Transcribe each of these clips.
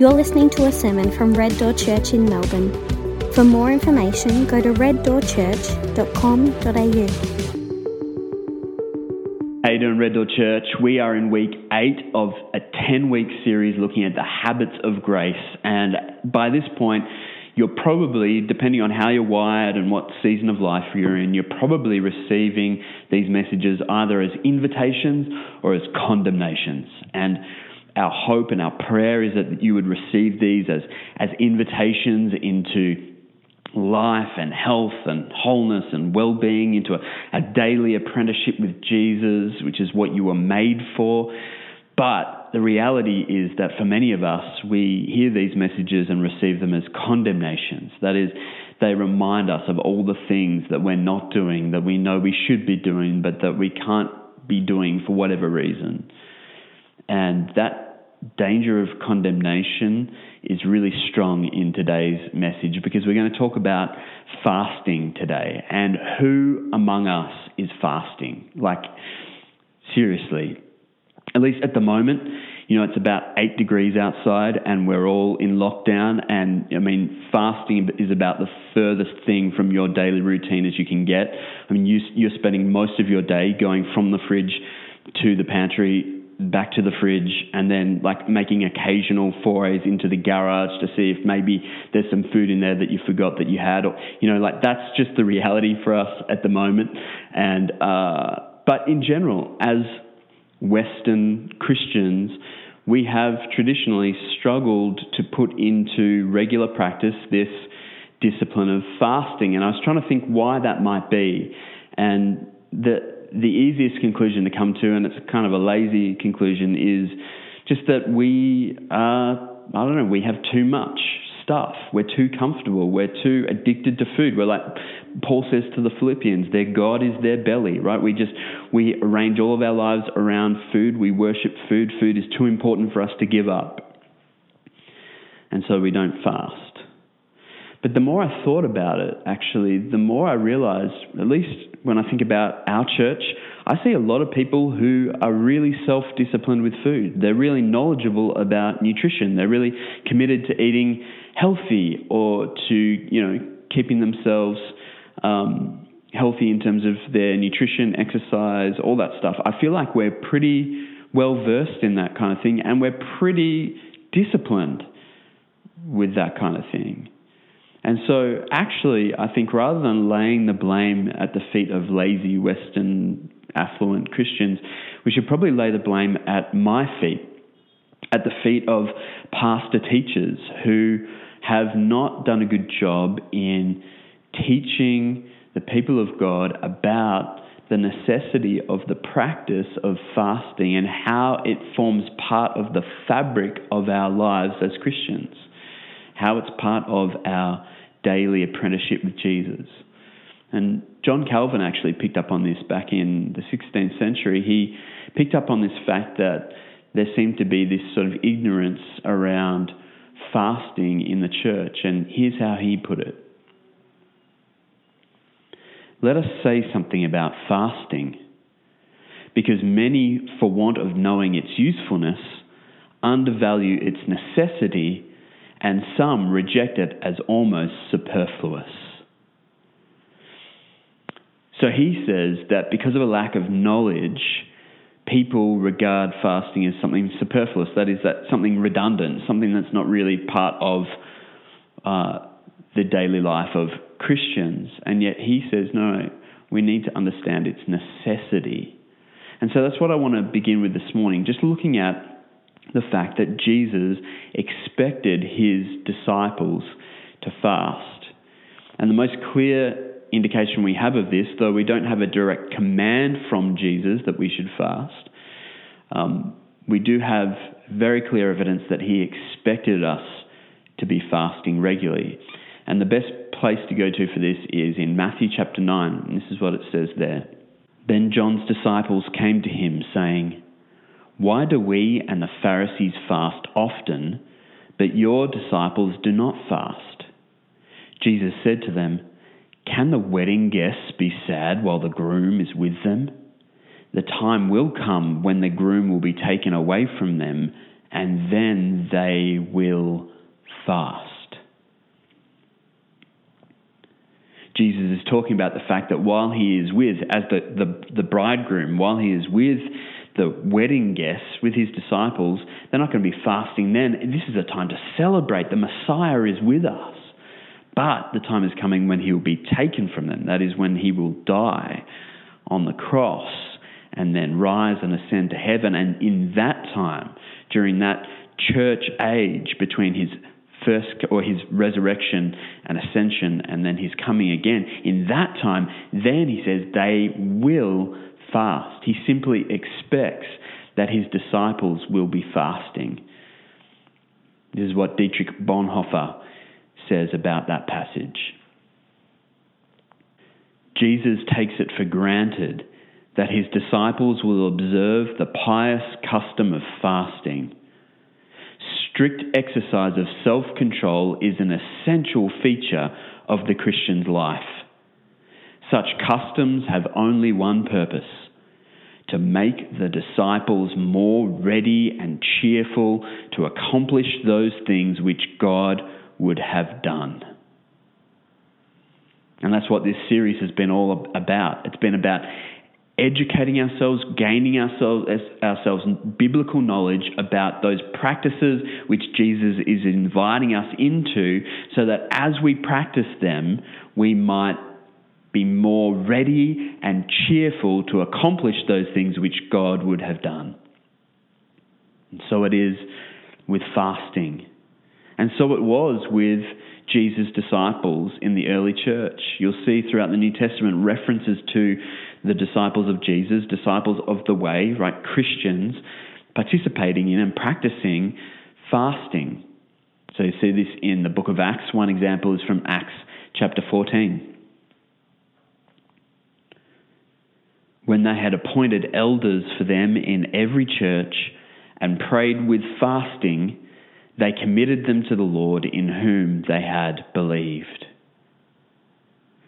You're listening to a sermon from Red Door Church in Melbourne. For more information, go to reddoorchurch.com.au. How you doing, Red Door Church? We are in week eight of a 10 week series looking at the habits of grace. And by this point, you're probably, depending on how you're wired and what season of life you're in, you're probably receiving these messages either as invitations or as condemnations. And our hope and our prayer is that you would receive these as, as invitations into life and health and wholeness and well being, into a, a daily apprenticeship with Jesus, which is what you were made for. But the reality is that for many of us, we hear these messages and receive them as condemnations. That is, they remind us of all the things that we're not doing, that we know we should be doing, but that we can't be doing for whatever reason. And that danger of condemnation is really strong in today's message because we're going to talk about fasting today and who among us is fasting. Like, seriously, at least at the moment, you know, it's about eight degrees outside and we're all in lockdown. And I mean, fasting is about the furthest thing from your daily routine as you can get. I mean, you, you're spending most of your day going from the fridge to the pantry back to the fridge and then like making occasional forays into the garage to see if maybe there's some food in there that you forgot that you had or you know like that's just the reality for us at the moment. And uh, but in general as western christians we have traditionally struggled to put into regular practice this discipline of fasting. And i was trying to think why that might be. And the the easiest conclusion to come to, and it's kind of a lazy conclusion, is just that we are, I don't know, we have too much stuff. We're too comfortable. We're too addicted to food. We're like, Paul says to the Philippians, their God is their belly, right? We just, we arrange all of our lives around food. We worship food. Food is too important for us to give up. And so we don't fast. But the more I thought about it, actually, the more I realized, at least when I think about our church, I see a lot of people who are really self disciplined with food. They're really knowledgeable about nutrition. They're really committed to eating healthy or to, you know, keeping themselves um, healthy in terms of their nutrition, exercise, all that stuff. I feel like we're pretty well versed in that kind of thing and we're pretty disciplined with that kind of thing. And so, actually, I think rather than laying the blame at the feet of lazy Western affluent Christians, we should probably lay the blame at my feet, at the feet of pastor teachers who have not done a good job in teaching the people of God about the necessity of the practice of fasting and how it forms part of the fabric of our lives as Christians, how it's part of our daily apprenticeship with Jesus. And John Calvin actually picked up on this back in the 16th century. He picked up on this fact that there seemed to be this sort of ignorance around fasting in the church. And here's how he put it Let us say something about fasting, because many, for want of knowing its usefulness, undervalue its necessity and some reject it as almost superfluous. So he says that because of a lack of knowledge, people regard fasting as something superfluous. That is, that something redundant, something that's not really part of uh, the daily life of Christians. And yet he says, no, we need to understand its necessity. And so that's what I want to begin with this morning, just looking at the fact that Jesus expected his disciples to fast. And the most clear indication we have of this, though we don't have a direct command from Jesus that we should fast, um, we do have very clear evidence that he expected us to be fasting regularly. And the best place to go to for this is in Matthew chapter 9. And this is what it says there. Then John's disciples came to him, saying, why do we and the Pharisees fast often, but your disciples do not fast? Jesus said to them, Can the wedding guests be sad while the groom is with them? The time will come when the groom will be taken away from them, and then they will fast. Jesus is talking about the fact that while he is with, as the, the, the bridegroom, while he is with the wedding guests, with his disciples, they're not going to be fasting then. This is a time to celebrate. The Messiah is with us. But the time is coming when he will be taken from them. That is when he will die on the cross and then rise and ascend to heaven. And in that time, during that church age between his first or his resurrection and ascension and then his coming again, in that time, then he says they will fast. He simply expects that his disciples will be fasting. This is what Dietrich Bonhoeffer says about that passage. Jesus takes it for granted that his disciples will observe the pious custom of fasting. Strict exercise of self control is an essential feature of the Christian's life. Such customs have only one purpose to make the disciples more ready and cheerful to accomplish those things which God would have done. And that's what this series has been all about. It's been about educating ourselves, gaining ourselves, ourselves biblical knowledge about those practices which Jesus is inviting us into so that as we practice them, we might be more ready and cheerful to accomplish those things which God would have done. And so it is with fasting. And so it was with Jesus' disciples in the early church. You'll see throughout the New Testament references to the disciples of Jesus, disciples of the way, right? Christians participating in and practicing fasting. So you see this in the book of Acts. One example is from Acts chapter 14. When they had appointed elders for them in every church and prayed with fasting, they committed them to the Lord in whom they had believed.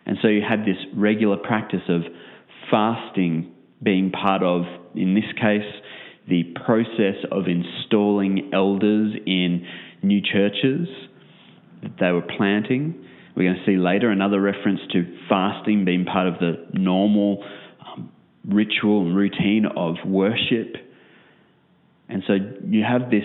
And so you had this regular practice of fasting being part of, in this case, the process of installing elders in new churches that they were planting. We're going to see later another reference to fasting being part of the normal ritual and routine of worship. And so you have this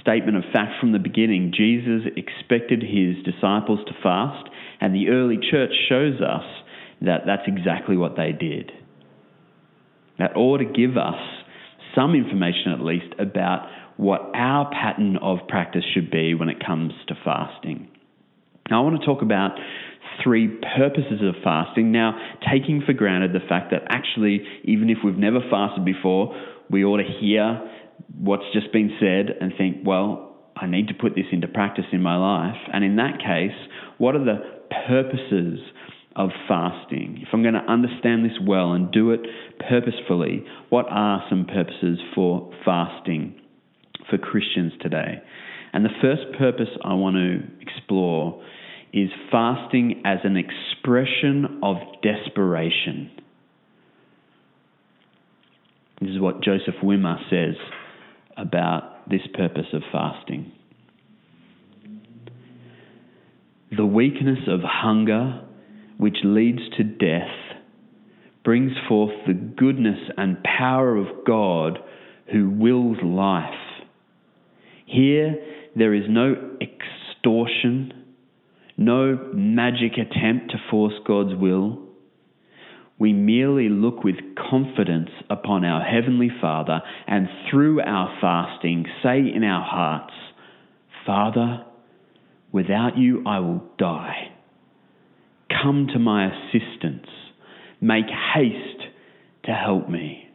statement of fact from the beginning. Jesus expected his disciples to fast, and the early church shows us that that's exactly what they did. That ought to give us some information, at least, about what our pattern of practice should be when it comes to fasting. Now, I want to talk about three purposes of fasting. Now, taking for granted the fact that actually, even if we've never fasted before, we ought to hear what's just been said and think, well, I need to put this into practice in my life. And in that case, what are the purposes of fasting? If I'm going to understand this well and do it purposefully, what are some purposes for fasting for Christians today? And the first purpose I want to explore is fasting as an expression of desperation. This is what Joseph Wimmer says about this purpose of fasting. The weakness of hunger, which leads to death, brings forth the goodness and power of God who wills life. Here, there is no extortion, no magic attempt to force God's will we merely look with confidence upon our Heavenly Father and through our fasting say in our hearts, Father, without you I will die. Come to my assistance. Make haste to help me.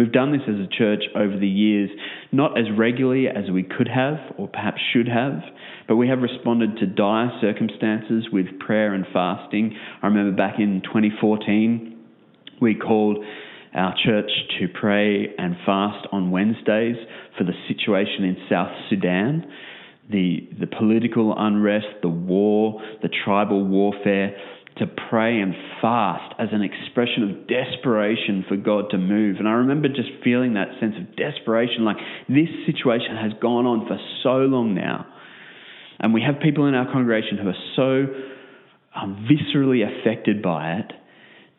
We've done this as a church over the years, not as regularly as we could have or perhaps should have, but we have responded to dire circumstances with prayer and fasting. I remember back in 2014, we called our church to pray and fast on Wednesdays for the situation in South Sudan. The, the political unrest, the war, the tribal warfare to pray and fast as an expression of desperation for God to move. And I remember just feeling that sense of desperation like this situation has gone on for so long now. And we have people in our congregation who are so um, viscerally affected by it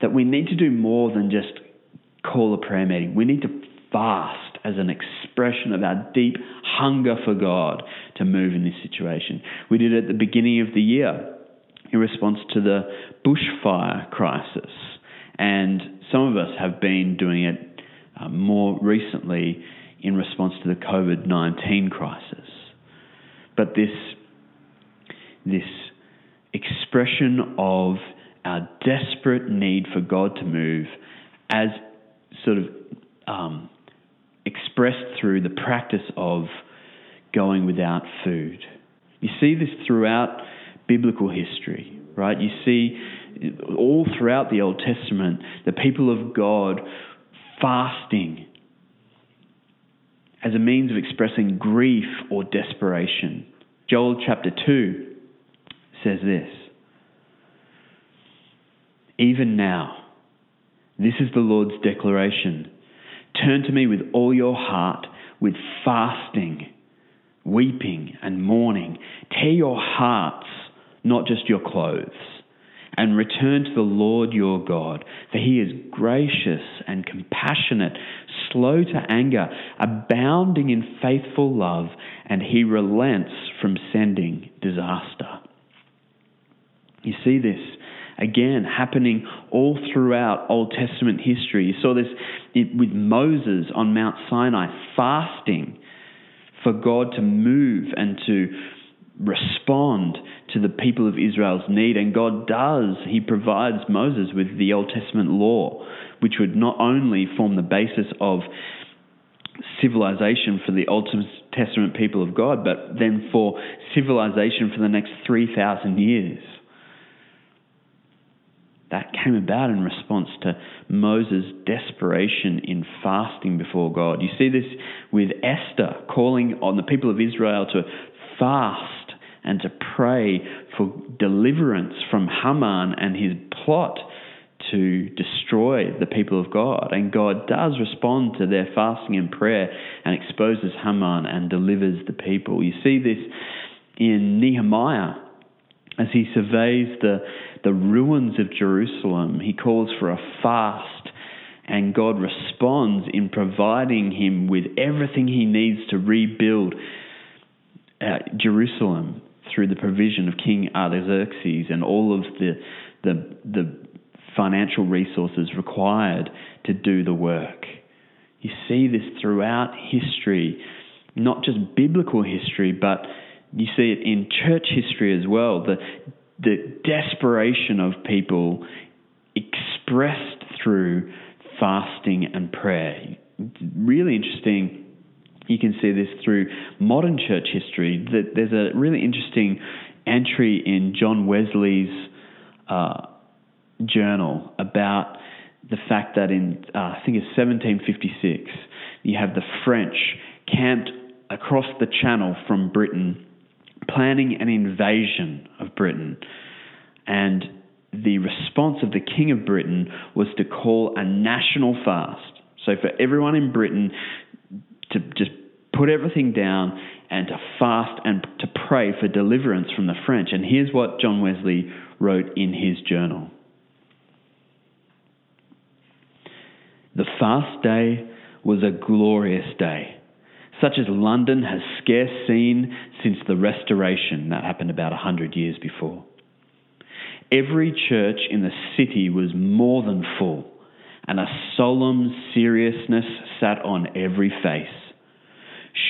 that we need to do more than just call a prayer meeting. We need to fast as an expression of our deep hunger for God to move in this situation. We did it at the beginning of the year in response to the bushfire crisis. And some of us have been doing it uh, more recently in response to the COVID 19 crisis. But this, this expression of our desperate need for God to move as sort of um, expressed through the practice of going without food. You see this throughout biblical history, right? You see all throughout the Old Testament the people of God fasting as a means of expressing grief or desperation. Joel chapter 2 says this Even now, this is the Lord's declaration turn to me with all your heart, with fasting, weeping, and mourning. Tear your hearts not just your clothes. And return to the Lord your God, for he is gracious and compassionate, slow to anger, abounding in faithful love, and he relents from sending disaster. You see this again happening all throughout Old Testament history. You saw this with Moses on Mount Sinai, fasting for God to move and to respond to the people of Israel's need. And God does. He provides Moses with the Old Testament law, which would not only form the basis of civilization for the Old Testament people of God, but then for civilization for the next 3,000 years. That came about in response to Moses' desperation in fasting before God. You see this with Esther calling on the people of Israel to fast and to pray for deliverance from Haman and his plot to destroy the people of God. And God does respond to their fasting and prayer and exposes Haman and delivers the people. You see this in Nehemiah as he surveys the, the ruins of Jerusalem. He calls for a fast. And God responds in providing him with everything he needs to rebuild uh, Jerusalem through the provision of King Artaxerxes and all of the, the, the financial resources required to do the work. You see this throughout history, not just biblical history, but you see it in church history as well. The, the desperation of people expressed through fasting and prayer. Really interesting you can see this through modern church history. That there's a really interesting entry in John Wesley's uh, journal about the fact that in uh, I think it's 1756 you have the French camped across the Channel from Britain, planning an invasion of Britain, and the response of the King of Britain was to call a national fast. So for everyone in Britain to just put everything down and to fast and to pray for deliverance from the French. And here's what John Wesley wrote in his journal The fast day was a glorious day, such as London has scarce seen since the Restoration. That happened about a hundred years before. Every church in the city was more than full, and a solemn seriousness sat on every face.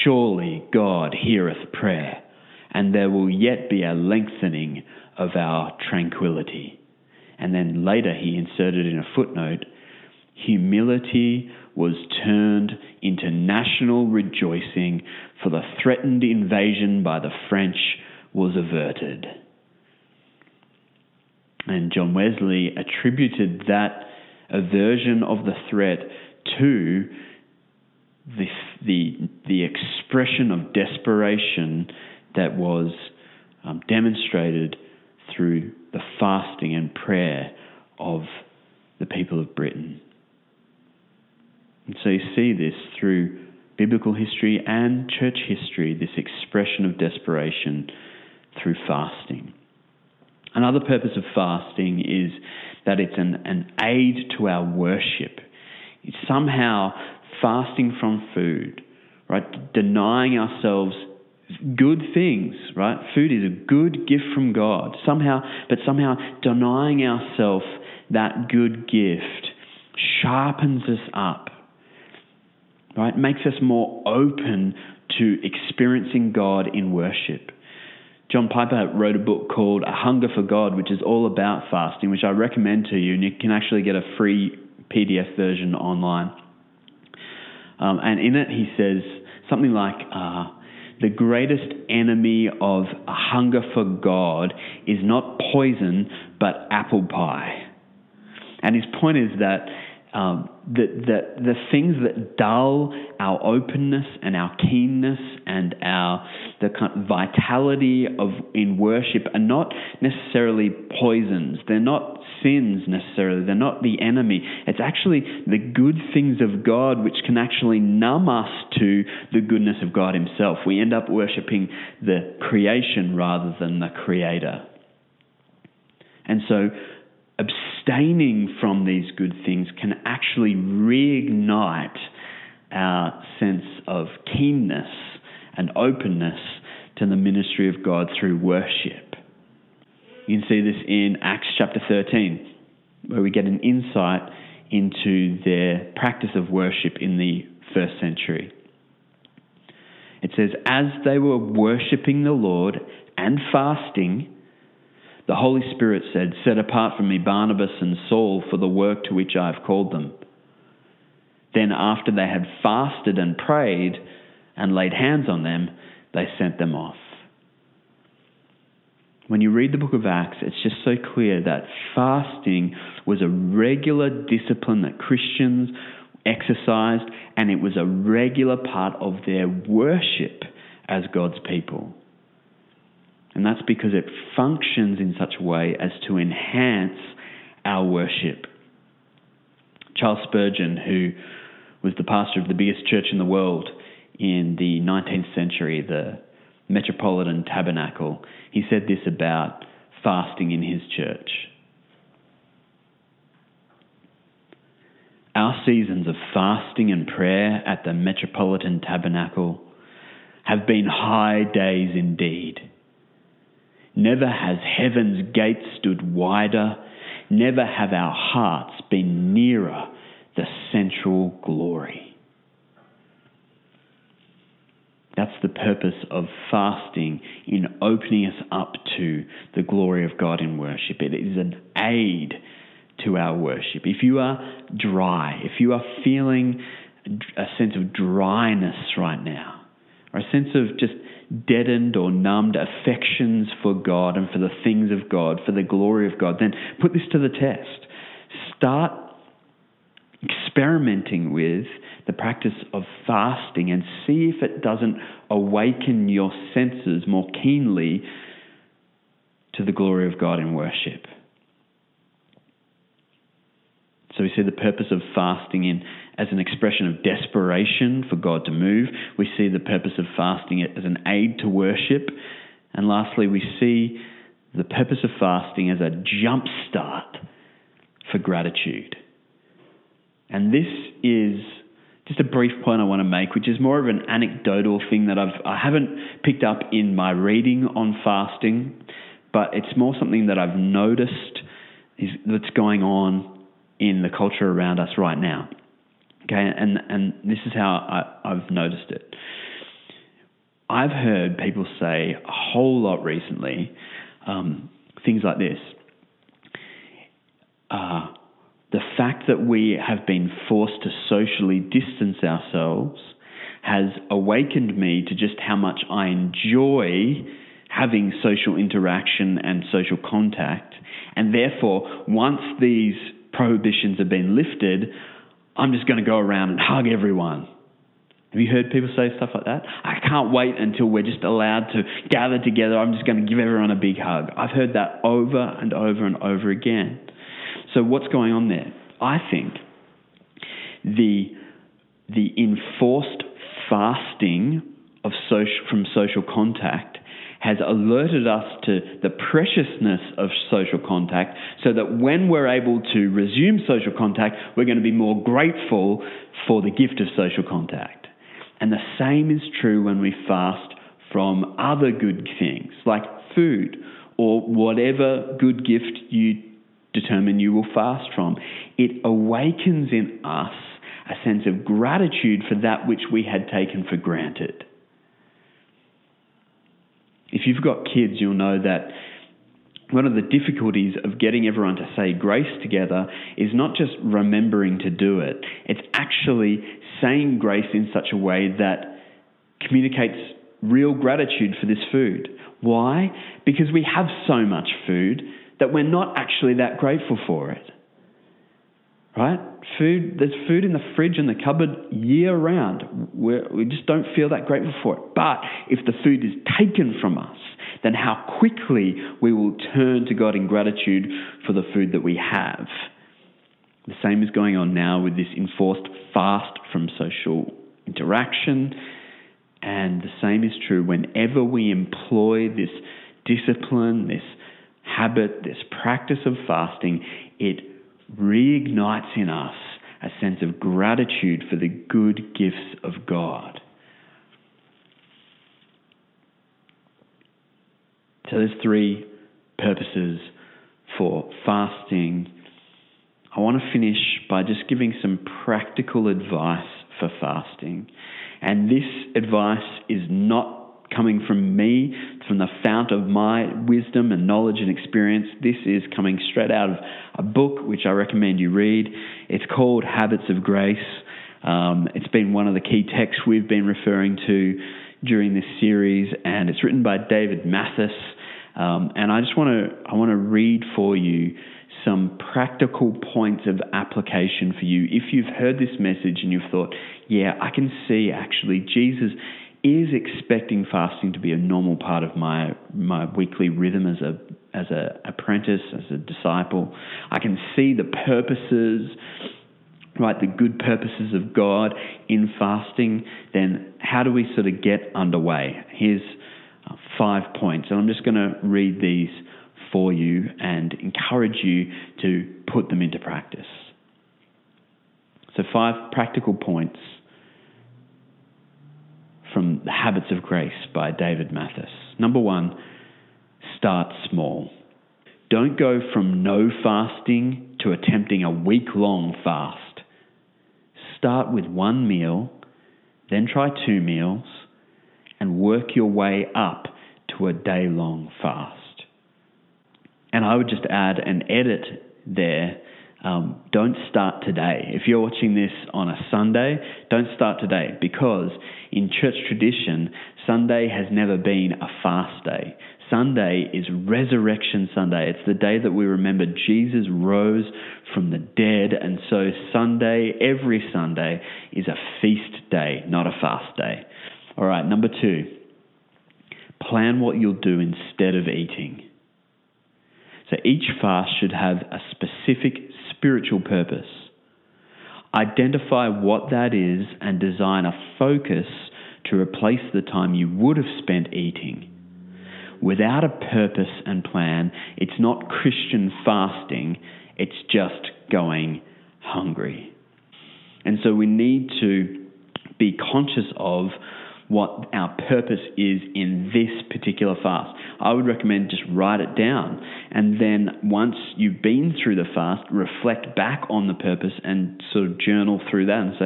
Surely God heareth prayer, and there will yet be a lengthening of our tranquility. And then later he inserted in a footnote humility was turned into national rejoicing, for the threatened invasion by the French was averted. And John Wesley attributed that aversion of the threat to the, the, the expression of desperation that was um, demonstrated through the fasting and prayer of the people of Britain. And so you see this through biblical history and church history, this expression of desperation through fasting. Another purpose of fasting is that it's an, an aid to our worship. It's somehow fasting from food, right? Denying ourselves good things, right? Food is a good gift from God. Somehow, but somehow denying ourselves that good gift sharpens us up, right? Makes us more open to experiencing God in worship. John Piper wrote a book called A Hunger for God, which is all about fasting, which I recommend to you, and you can actually get a free PDF version online. Um, and in it, he says something like, uh, the greatest enemy of a hunger for God is not poison, but apple pie. And his point is that um, the, the, the things that dull our openness and our keenness and our the kind of vitality of in worship are not necessarily poisons. They're not sins necessarily. They're not the enemy. It's actually the good things of God which can actually numb us to the goodness of God Himself. We end up worshiping the creation rather than the Creator. And so abstaining from these good things can actually reignite our sense of keenness and openness to the ministry of God through worship. You can see this in Acts chapter 13, where we get an insight into their practice of worship in the first century. It says, As they were worshipping the Lord and fasting, the Holy Spirit said, Set apart from me Barnabas and Saul for the work to which I have called them. Then, after they had fasted and prayed and laid hands on them, they sent them off. When you read the book of Acts, it's just so clear that fasting was a regular discipline that Christians exercised, and it was a regular part of their worship as God's people. And that's because it functions in such a way as to enhance our worship. Charles Spurgeon, who was the pastor of the biggest church in the world in the 19th century, the Metropolitan Tabernacle, he said this about fasting in his church. Our seasons of fasting and prayer at the Metropolitan Tabernacle have been high days indeed. Never has heaven's gate stood wider, never have our hearts been nearer the central glory. That's the purpose of fasting in opening us up to the glory of God in worship. It is an aid to our worship. If you are dry, if you are feeling a sense of dryness right now, or a sense of just deadened or numbed affections for God and for the things of God, for the glory of God, then put this to the test. Start experimenting with the practice of fasting and see if it doesn't awaken your senses more keenly to the glory of God in worship. So we see the purpose of fasting in as an expression of desperation for God to move. We see the purpose of fasting as an aid to worship. And lastly, we see the purpose of fasting as a jump start for gratitude. And this is just a brief point I want to make, which is more of an anecdotal thing that I've, I haven't picked up in my reading on fasting, but it's more something that I've noticed is, that's going on in the culture around us right now. Okay, and, and this is how I, I've noticed it. I've heard people say a whole lot recently um, things like this. Uh, the fact that we have been forced to socially distance ourselves has awakened me to just how much I enjoy having social interaction and social contact. And therefore, once these prohibitions have been lifted, I'm just going to go around and hug everyone. Have you heard people say stuff like that? I can't wait until we're just allowed to gather together. I'm just going to give everyone a big hug. I've heard that over and over and over again. So, what's going on there? I think the, the enforced fasting of social, from social contact has alerted us to the preciousness of social contact so that when we're able to resume social contact, we're going to be more grateful for the gift of social contact. And the same is true when we fast from other good things like food or whatever good gift you determine you will fast from. It awakens in us a sense of gratitude for that which we had taken for granted. If you've got kids, you'll know that one of the difficulties of getting everyone to say grace together is not just remembering to do it, it's actually saying grace in such a way that communicates real gratitude for this food. Why? Because we have so much food that we're not actually that grateful for it. Right? Food, there's food in the fridge and the cupboard year round. We're, we just don't feel that grateful for it. But if the food is taken from us, then how quickly we will turn to God in gratitude for the food that we have. The same is going on now with this enforced fast from social interaction. And the same is true whenever we employ this discipline, this habit, this practice of fasting, it reignites in us a sense of gratitude for the good gifts of God. So there's three purposes for fasting. I want to finish by just giving some practical advice for fasting. And this advice is not coming from me, from the fount of my wisdom and knowledge and experience. This is coming straight out of a book which I recommend you read. It's called Habits of Grace. Um, it's been one of the key texts we've been referring to during this series, and it's written by David Mathis. Um, and I just want to I want to read for you some practical points of application for you. If you've heard this message and you've thought, yeah, I can see actually Jesus is expecting fasting to be a normal part of my my weekly rhythm as a as a apprentice, as a disciple. I can see the purposes, right, the good purposes of God in fasting. Then how do we sort of get underway? Here's uh, five points, and I'm just going to read these for you and encourage you to put them into practice. So, five practical points from The Habits of Grace by David Mathis. Number one, start small. Don't go from no fasting to attempting a week long fast. Start with one meal, then try two meals, and work your way up to a day long fast. And I would just add an edit there um, don't start today. If you're watching this on a Sunday, don't start today because in church tradition, Sunday has never been a fast day. Sunday is Resurrection Sunday. It's the day that we remember Jesus rose from the dead. And so, Sunday, every Sunday, is a feast day, not a fast day. All right, number two, plan what you'll do instead of eating. So, each fast should have a specific spiritual purpose. Identify what that is and design a focus to replace the time you would have spent eating. Without a purpose and plan, it's not Christian fasting, it's just going hungry. And so we need to be conscious of what our purpose is in this particular fast. I would recommend just write it down. And then once you've been through the fast, reflect back on the purpose and sort of journal through that and say,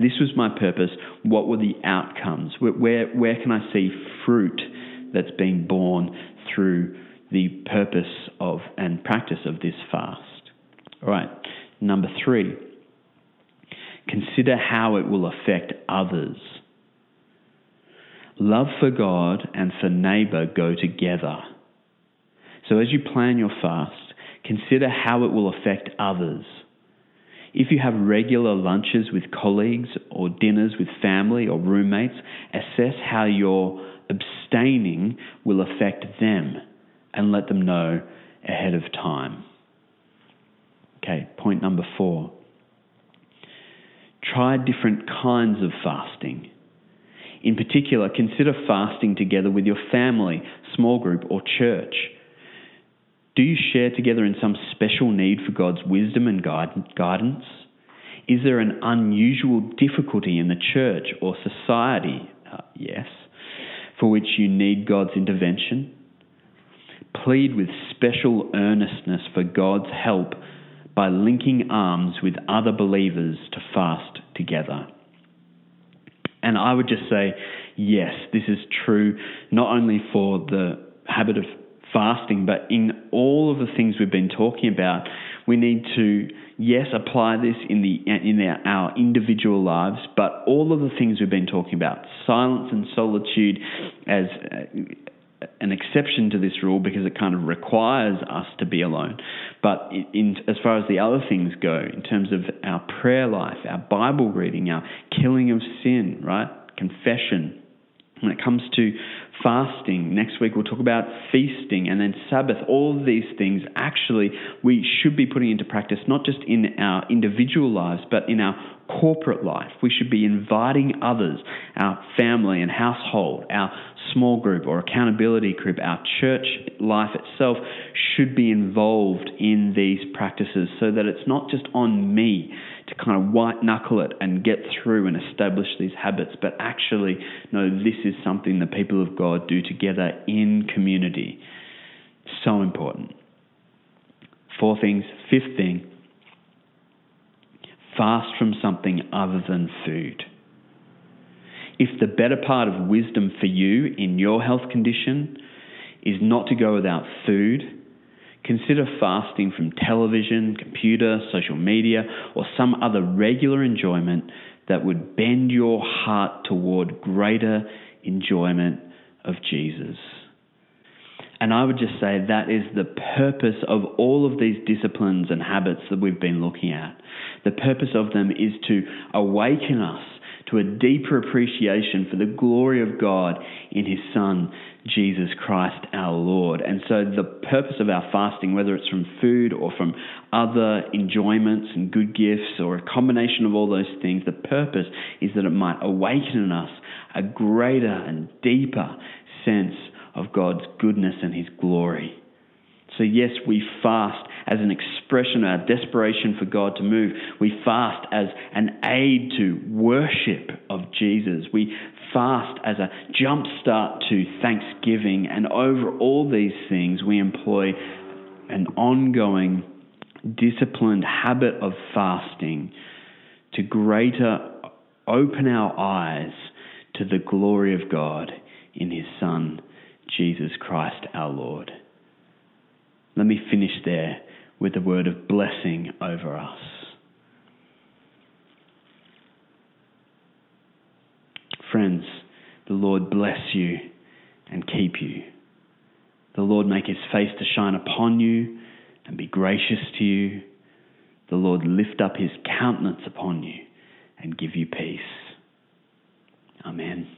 this was my purpose. What were the outcomes? Where, where, where can I see fruit that's been born through the purpose of and practice of this fast? All right. Number three, consider how it will affect others. Love for God and for neighbor go together. So as you plan your fast, consider how it will affect others. If you have regular lunches with colleagues or dinners with family or roommates, assess how your abstaining will affect them and let them know ahead of time. Okay, point number four. Try different kinds of fasting. In particular, consider fasting together with your family, small group, or church. Do you share together in some special need for God's wisdom and guidance? Is there an unusual difficulty in the church or society? Uh, yes. For which you need God's intervention? Plead with special earnestness for God's help by linking arms with other believers to fast together. And I would just say, yes, this is true not only for the habit of fasting, but in all of the things we've been talking about, we need to yes apply this in the in our, our individual lives, but all of the things we've been talking about, silence and solitude, as an exception to this rule because it kind of requires us to be alone. But in, as far as the other things go, in terms of our prayer life, our Bible reading, our killing of sin, right, confession when it comes to fasting, next week we'll talk about feasting and then Sabbath. All of these things actually we should be putting into practice, not just in our individual lives, but in our corporate life. We should be inviting others, our family and household, our small group or accountability group, our church life itself should be involved in these practices so that it's not just on me to kind of white knuckle it and get through and establish these habits, but actually, no, this is something the people of God do together in community. So important. Four things. Fifth thing fast from something other than food. If the better part of wisdom for you in your health condition is not to go without food, Consider fasting from television, computer, social media, or some other regular enjoyment that would bend your heart toward greater enjoyment of Jesus. And I would just say that is the purpose of all of these disciplines and habits that we've been looking at. The purpose of them is to awaken us to a deeper appreciation for the glory of God in His Son, Jesus Christ our Lord. And so, the purpose of our fasting, whether it's from food or from other enjoyments and good gifts or a combination of all those things, the purpose is that it might awaken in us a greater and deeper sense of God's goodness and His glory. So, yes, we fast as an expression of our desperation for God to move. We fast as an aid to worship of Jesus. We fast as a jump start to thanksgiving. And over all these things, we employ an ongoing, disciplined habit of fasting to greater open our eyes to the glory of God in His Son, Jesus Christ our Lord. Let me finish there with a word of blessing over us. Friends, the Lord bless you and keep you. The Lord make his face to shine upon you and be gracious to you. The Lord lift up his countenance upon you and give you peace. Amen.